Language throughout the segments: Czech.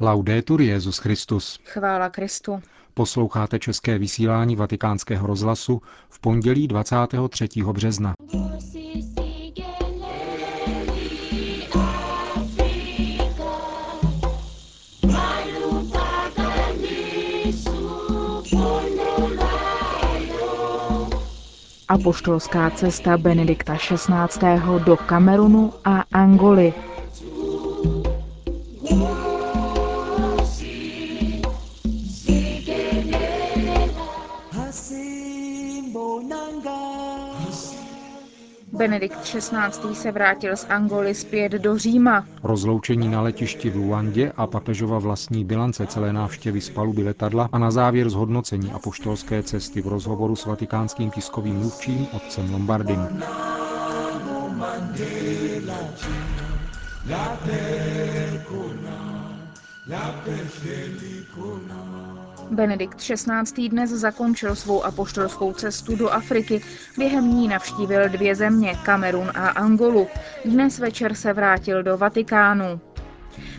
Laudetur Jezus Christus. Chvála Kristu. Posloucháte české vysílání Vatikánského rozhlasu v pondělí 23. března. Apoštolská cesta Benedikta XVI. do Kamerunu a Angoly. Benedikt XVI. se vrátil z Angoly zpět do Říma. Rozloučení na letišti v Luandě a papežova vlastní bilance celé návštěvy z paluby letadla a na závěr zhodnocení apoštolské cesty v rozhovoru s vatikánským tiskovým mluvčím otcem Lombardym. Benedikt XVI. dnes zakončil svou apoštolskou cestu do Afriky. Během ní navštívil dvě země, Kamerun a Angolu. Dnes večer se vrátil do Vatikánu.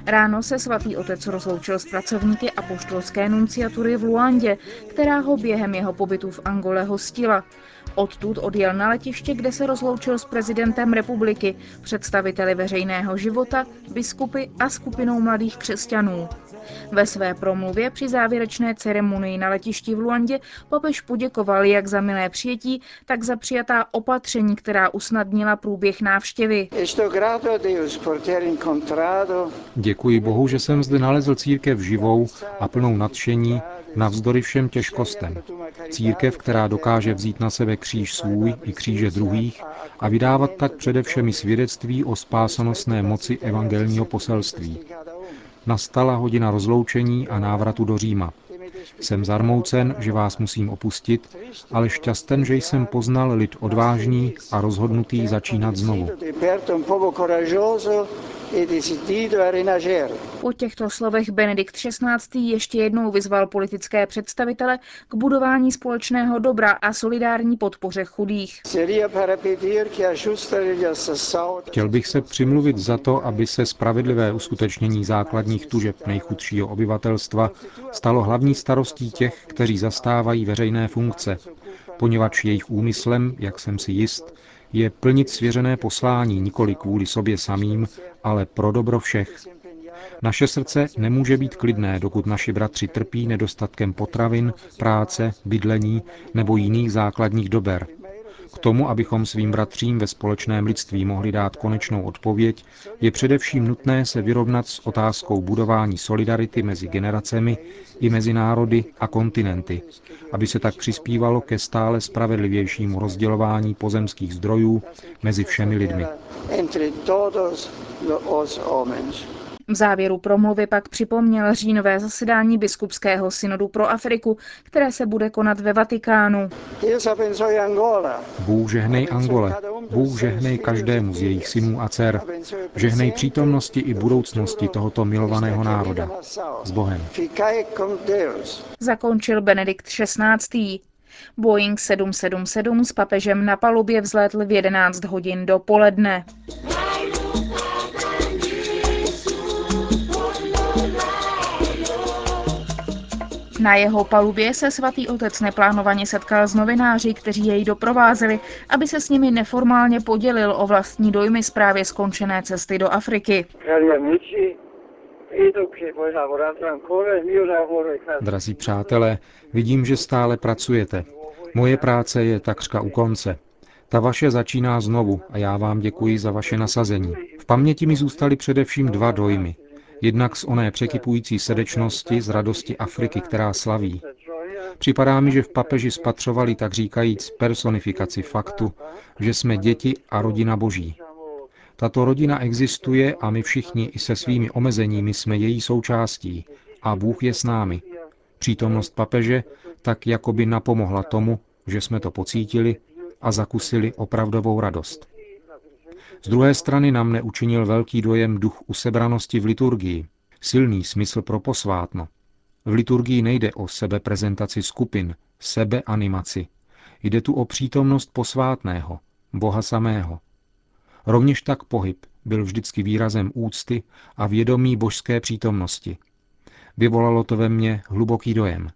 Ráno se svatý otec rozloučil s pracovníky apoštolské nunciatury v Luandě, která ho během jeho pobytu v Angole hostila. Odtud odjel na letiště, kde se rozloučil s prezidentem republiky, představiteli veřejného života, biskupy a skupinou mladých křesťanů. Ve své promluvě při závěrečné ceremonii na letišti v Luandě papež poděkoval jak za milé přijetí, tak za přijatá opatření, která usnadnila průběh návštěvy. Děkuji Bohu, že jsem zde nalezl církev živou a plnou nadšení navzdory všem těžkostem. Církev, která dokáže vzít na sebe kříž svůj i kříže druhých a vydávat tak především svědectví o spásonosné moci evangelního poselství. Nastala hodina rozloučení a návratu do Říma. Jsem zarmoucen, že vás musím opustit, ale šťasten, že jsem poznal lid odvážný a rozhodnutý začínat znovu. Po těchto slovech Benedikt XVI. ještě jednou vyzval politické představitele k budování společného dobra a solidární podpoře chudých. Chtěl bych se přimluvit za to, aby se spravedlivé uskutečnění základních tužeb nejchudšího obyvatelstva stalo hlavní starostí těch, kteří zastávají veřejné funkce, poněvadž jejich úmyslem, jak jsem si jist, je plnit svěřené poslání nikoli kvůli sobě samým, ale pro dobro všech. Naše srdce nemůže být klidné, dokud naši bratři trpí nedostatkem potravin, práce, bydlení nebo jiných základních dober. K tomu, abychom svým bratřím ve společném lidství mohli dát konečnou odpověď, je především nutné se vyrovnat s otázkou budování solidarity mezi generacemi i mezi národy a kontinenty, aby se tak přispívalo ke stále spravedlivějšímu rozdělování pozemských zdrojů mezi všemi lidmi. V závěru promluvy pak připomněl říjnové zasedání biskupského synodu pro Afriku, které se bude konat ve Vatikánu. Bůh žehnej Angole, Bůh žehnej každému z jejich synů a dcer, žehnej přítomnosti i budoucnosti tohoto milovaného národa. S Bohem. Zakončil Benedikt XVI. Boeing 777 s papežem na palubě vzlétl v 11 hodin dopoledne. Na jeho palubě se svatý otec neplánovaně setkal s novináři, kteří jej doprovázeli, aby se s nimi neformálně podělil o vlastní dojmy z právě skončené cesty do Afriky. Drazí přátelé, vidím, že stále pracujete. Moje práce je takřka u konce. Ta vaše začíná znovu a já vám děkuji za vaše nasazení. V paměti mi zůstaly především dva dojmy. Jednak z oné překypující srdečnosti, z radosti Afriky, která slaví. Připadá mi, že v papeži spatřovali tak říkajíc personifikaci faktu, že jsme děti a rodina boží. Tato rodina existuje a my všichni i se svými omezeními jsme její součástí a Bůh je s námi. Přítomnost papeže tak jako by napomohla tomu, že jsme to pocítili a zakusili opravdovou radost. Z druhé strany nám neučinil velký dojem duch usebranosti v liturgii, silný smysl pro posvátno. V liturgii nejde o sebeprezentaci skupin, sebeanimaci. Jde tu o přítomnost posvátného, Boha samého. Rovněž tak pohyb byl vždycky výrazem úcty a vědomí božské přítomnosti. Vyvolalo to ve mně hluboký dojem.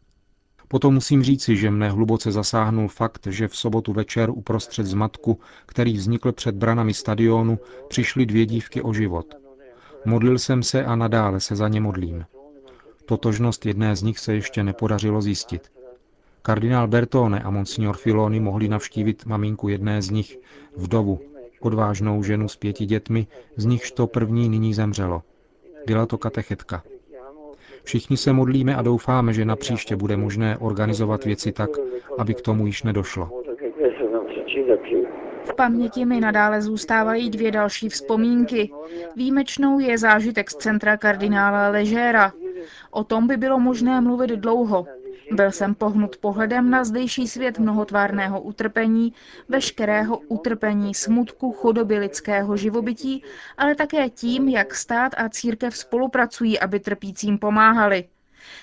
Potom musím říci, že mne hluboce zasáhnul fakt, že v sobotu večer uprostřed zmatku, který vznikl před branami stadionu, přišly dvě dívky o život. Modlil jsem se a nadále se za ně modlím. Totožnost jedné z nich se ještě nepodařilo zjistit. Kardinál Bertone a monsignor Filoni mohli navštívit maminku jedné z nich, vdovu, odvážnou ženu s pěti dětmi, z nichž to první nyní zemřelo. Byla to katechetka. Všichni se modlíme a doufáme, že na příště bude možné organizovat věci tak, aby k tomu již nedošlo. V paměti mi nadále zůstávají dvě další vzpomínky. Výjimečnou je zážitek z centra kardinála Ležéra. O tom by bylo možné mluvit dlouho. Byl jsem pohnut pohledem na zdejší svět mnohotvárného utrpení, veškerého utrpení, smutku, chudoby lidského živobytí, ale také tím, jak stát a církev spolupracují, aby trpícím pomáhali.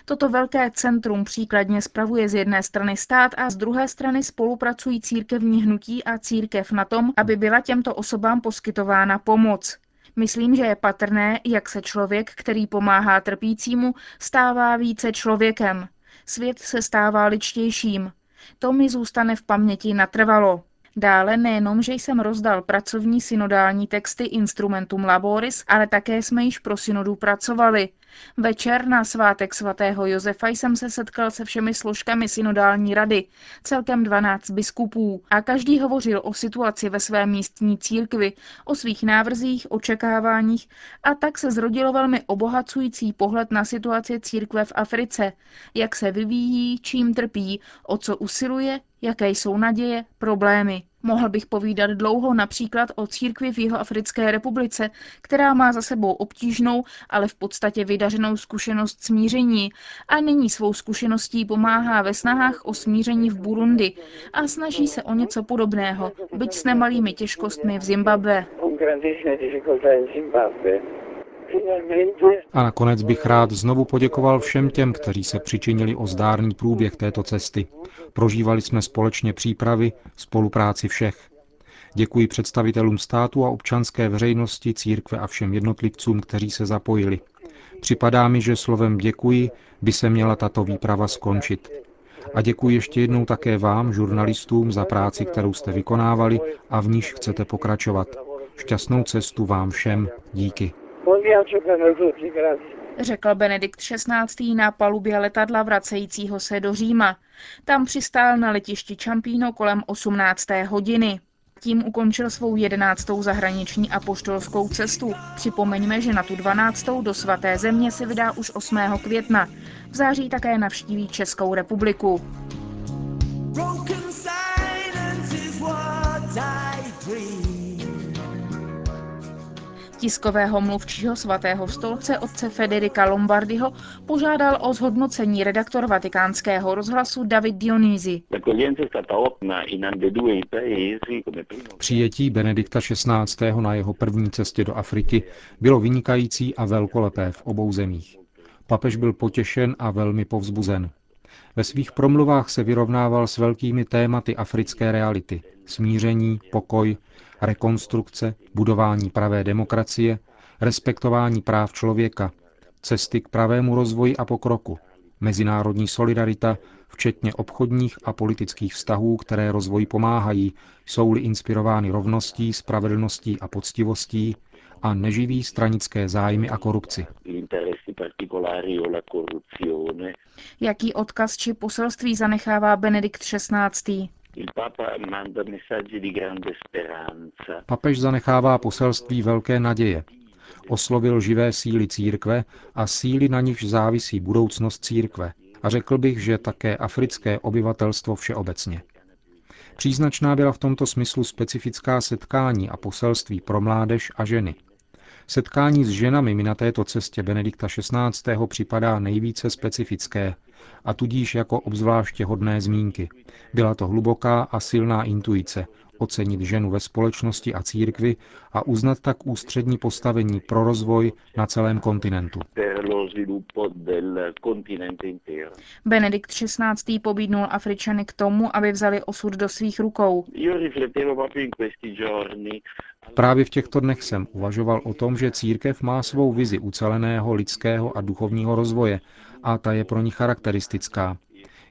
Toto velké centrum příkladně spravuje z jedné strany stát a z druhé strany spolupracují církevní hnutí a církev na tom, aby byla těmto osobám poskytována pomoc. Myslím, že je patrné, jak se člověk, který pomáhá trpícímu, stává více člověkem. Svět se stává ličtějším. To mi zůstane v paměti natrvalo. Dále nejenom, že jsem rozdal pracovní synodální texty Instrumentum Laboris, ale také jsme již pro synodu pracovali. Večer na svátek svatého Josefa jsem se setkal se všemi složkami synodální rady, celkem 12 biskupů, a každý hovořil o situaci ve své místní církvi, o svých návrzích, očekáváních a tak se zrodilo velmi obohacující pohled na situaci církve v Africe, jak se vyvíjí, čím trpí, o co usiluje, jaké jsou naděje, problémy. Mohl bych povídat dlouho například o církvi v Jihoafrické republice, která má za sebou obtížnou, ale v podstatě vydařenou zkušenost smíření a nyní svou zkušeností pomáhá ve snahách o smíření v Burundi a snaží se o něco podobného, byť s nemalými těžkostmi v Zimbabwe. A nakonec bych rád znovu poděkoval všem těm, kteří se přičinili o zdárný průběh této cesty. Prožívali jsme společně přípravy, spolupráci všech. Děkuji představitelům státu a občanské veřejnosti, církve a všem jednotlivcům, kteří se zapojili. Připadá mi, že slovem děkuji by se měla tato výprava skončit. A děkuji ještě jednou také vám, žurnalistům, za práci, kterou jste vykonávali a v níž chcete pokračovat. Šťastnou cestu vám všem. Díky. Řekl Benedikt XVI. na palubě letadla vracejícího se do Říma. Tam přistál na letišti Čampíno kolem 18. hodiny. Tím ukončil svou jedenáctou zahraniční apoštolskou cestu. Připomeňme, že na tu dvanáctou do svaté země se vydá už 8. května. V září také navštíví Českou republiku. Broken Tiskového mluvčího svatého stolce otce Federica Lombardiho požádal o zhodnocení redaktor vatikánského rozhlasu David Dionisi. Přijetí Benedikta XVI. na jeho první cestě do Afriky bylo vynikající a velkolepé v obou zemích. Papež byl potěšen a velmi povzbuzen. Ve svých promluvách se vyrovnával s velkými tématy africké reality. Smíření, pokoj, rekonstrukce, budování pravé demokracie, respektování práv člověka, cesty k pravému rozvoji a pokroku, mezinárodní solidarita, včetně obchodních a politických vztahů, které rozvoji pomáhají, jsou-li inspirovány rovností, spravedlností a poctivostí a neživí stranické zájmy a korupci. Jaký odkaz či poselství zanechává Benedikt XVI? Papež zanechává poselství velké naděje. Oslovil živé síly církve a síly, na nichž závisí budoucnost církve. A řekl bych, že také africké obyvatelstvo všeobecně. Příznačná byla v tomto smyslu specifická setkání a poselství pro mládež a ženy. Setkání s ženami mi na této cestě Benedikta XVI. připadá nejvíce specifické, a tudíž jako obzvláště hodné zmínky. Byla to hluboká a silná intuice, ocenit ženu ve společnosti a církvi a uznat tak ústřední postavení pro rozvoj na celém kontinentu. Benedikt XVI. pobídnul Afričany k tomu, aby vzali osud do svých rukou. Právě v těchto dnech jsem uvažoval o tom, že církev má svou vizi uceleného lidského a duchovního rozvoje a ta je pro ní charakteristická.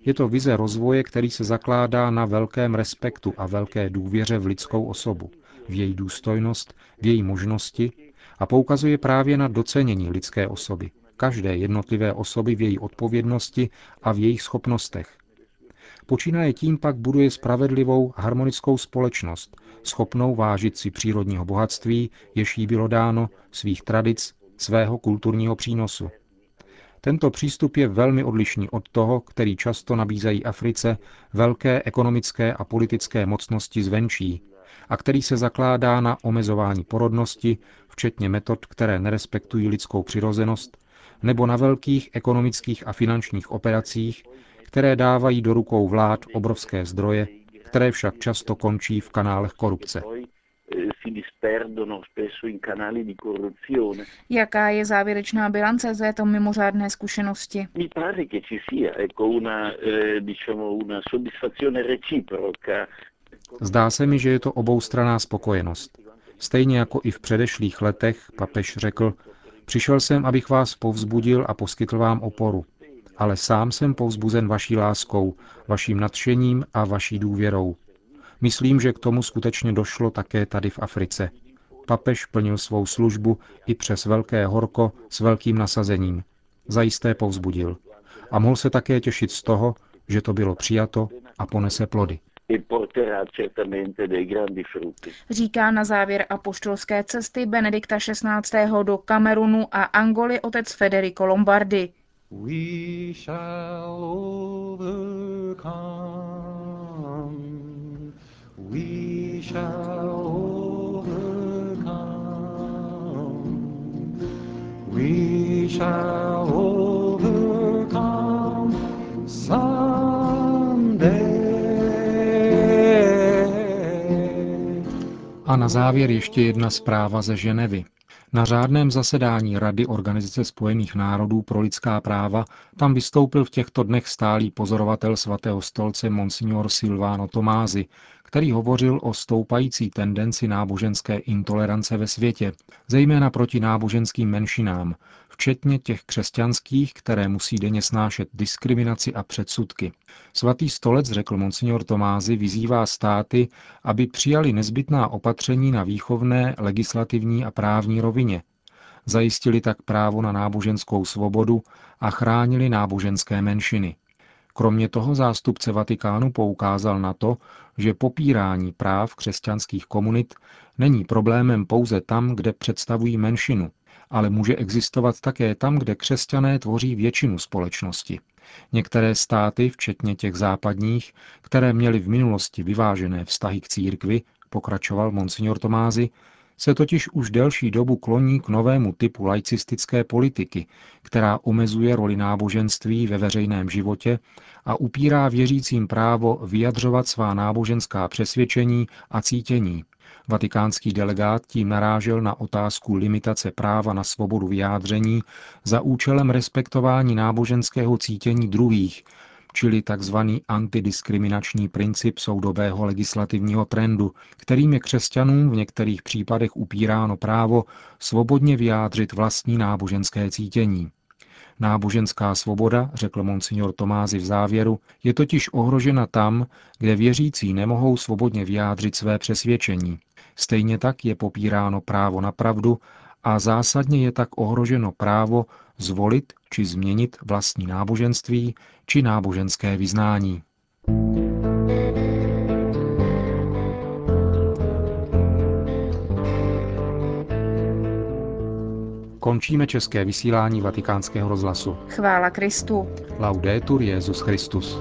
Je to vize rozvoje, který se zakládá na velkém respektu a velké důvěře v lidskou osobu, v její důstojnost, v její možnosti a poukazuje právě na docenění lidské osoby, každé jednotlivé osoby v její odpovědnosti a v jejich schopnostech. Počínaje tím pak buduje spravedlivou, harmonickou společnost, schopnou vážit si přírodního bohatství, jež jí bylo dáno, svých tradic, svého kulturního přínosu. Tento přístup je velmi odlišný od toho, který často nabízejí Africe velké ekonomické a politické mocnosti zvenčí a který se zakládá na omezování porodnosti, včetně metod, které nerespektují lidskou přirozenost, nebo na velkých ekonomických a finančních operacích, které dávají do rukou vlád obrovské zdroje, které však často končí v kanálech korupce. Jaká je závěrečná bilance z této mimořádné zkušenosti? Zdá se mi, že je to oboustraná spokojenost. Stejně jako i v předešlých letech, papež řekl, přišel jsem, abych vás povzbudil a poskytl vám oporu. Ale sám jsem povzbuzen vaší láskou, vaším nadšením a vaší důvěrou. Myslím, že k tomu skutečně došlo také tady v Africe. Papež plnil svou službu i přes velké horko s velkým nasazením. Zajisté povzbudil. A mohl se také těšit z toho, že to bylo přijato a ponese plody. Říká na závěr apoštolské cesty Benedikta XVI. do Kamerunu a Angoly otec Federico Lombardi. We shall overcome. We shall overcome. We shall overcome someday. A na závěr ještě jedna zpráva ze Ženevy. Na řádném zasedání Rady Organizace spojených národů pro lidská práva tam vystoupil v těchto dnech stálý pozorovatel svatého stolce Monsignor Silvano Tomázy, který hovořil o stoupající tendenci náboženské intolerance ve světě, zejména proti náboženským menšinám, včetně těch křesťanských, které musí denně snášet diskriminaci a předsudky. Svatý stolec, řekl monsignor Tomázy, vyzývá státy, aby přijali nezbytná opatření na výchovné, legislativní a právní rovině. Zajistili tak právo na náboženskou svobodu a chránili náboženské menšiny. Kromě toho zástupce Vatikánu poukázal na to, že popírání práv křesťanských komunit není problémem pouze tam, kde představují menšinu, ale může existovat také tam, kde křesťané tvoří většinu společnosti. Některé státy, včetně těch západních, které měly v minulosti vyvážené vztahy k církvi, pokračoval monsignor Tomázy, se totiž už delší dobu kloní k novému typu laicistické politiky, která omezuje roli náboženství ve veřejném životě a upírá věřícím právo vyjadřovat svá náboženská přesvědčení a cítění. Vatikánský delegát tím narážel na otázku limitace práva na svobodu vyjádření za účelem respektování náboženského cítění druhých, čili tzv. antidiskriminační princip soudobého legislativního trendu, kterým je křesťanům v některých případech upíráno právo svobodně vyjádřit vlastní náboženské cítění. Náboženská svoboda, řekl monsignor Tomázy v závěru, je totiž ohrožena tam, kde věřící nemohou svobodně vyjádřit své přesvědčení. Stejně tak je popíráno právo na pravdu a zásadně je tak ohroženo právo zvolit či změnit vlastní náboženství či náboženské vyznání. Končíme české vysílání vatikánského rozhlasu. Chvála Kristu. Laudetur Jezus Christus.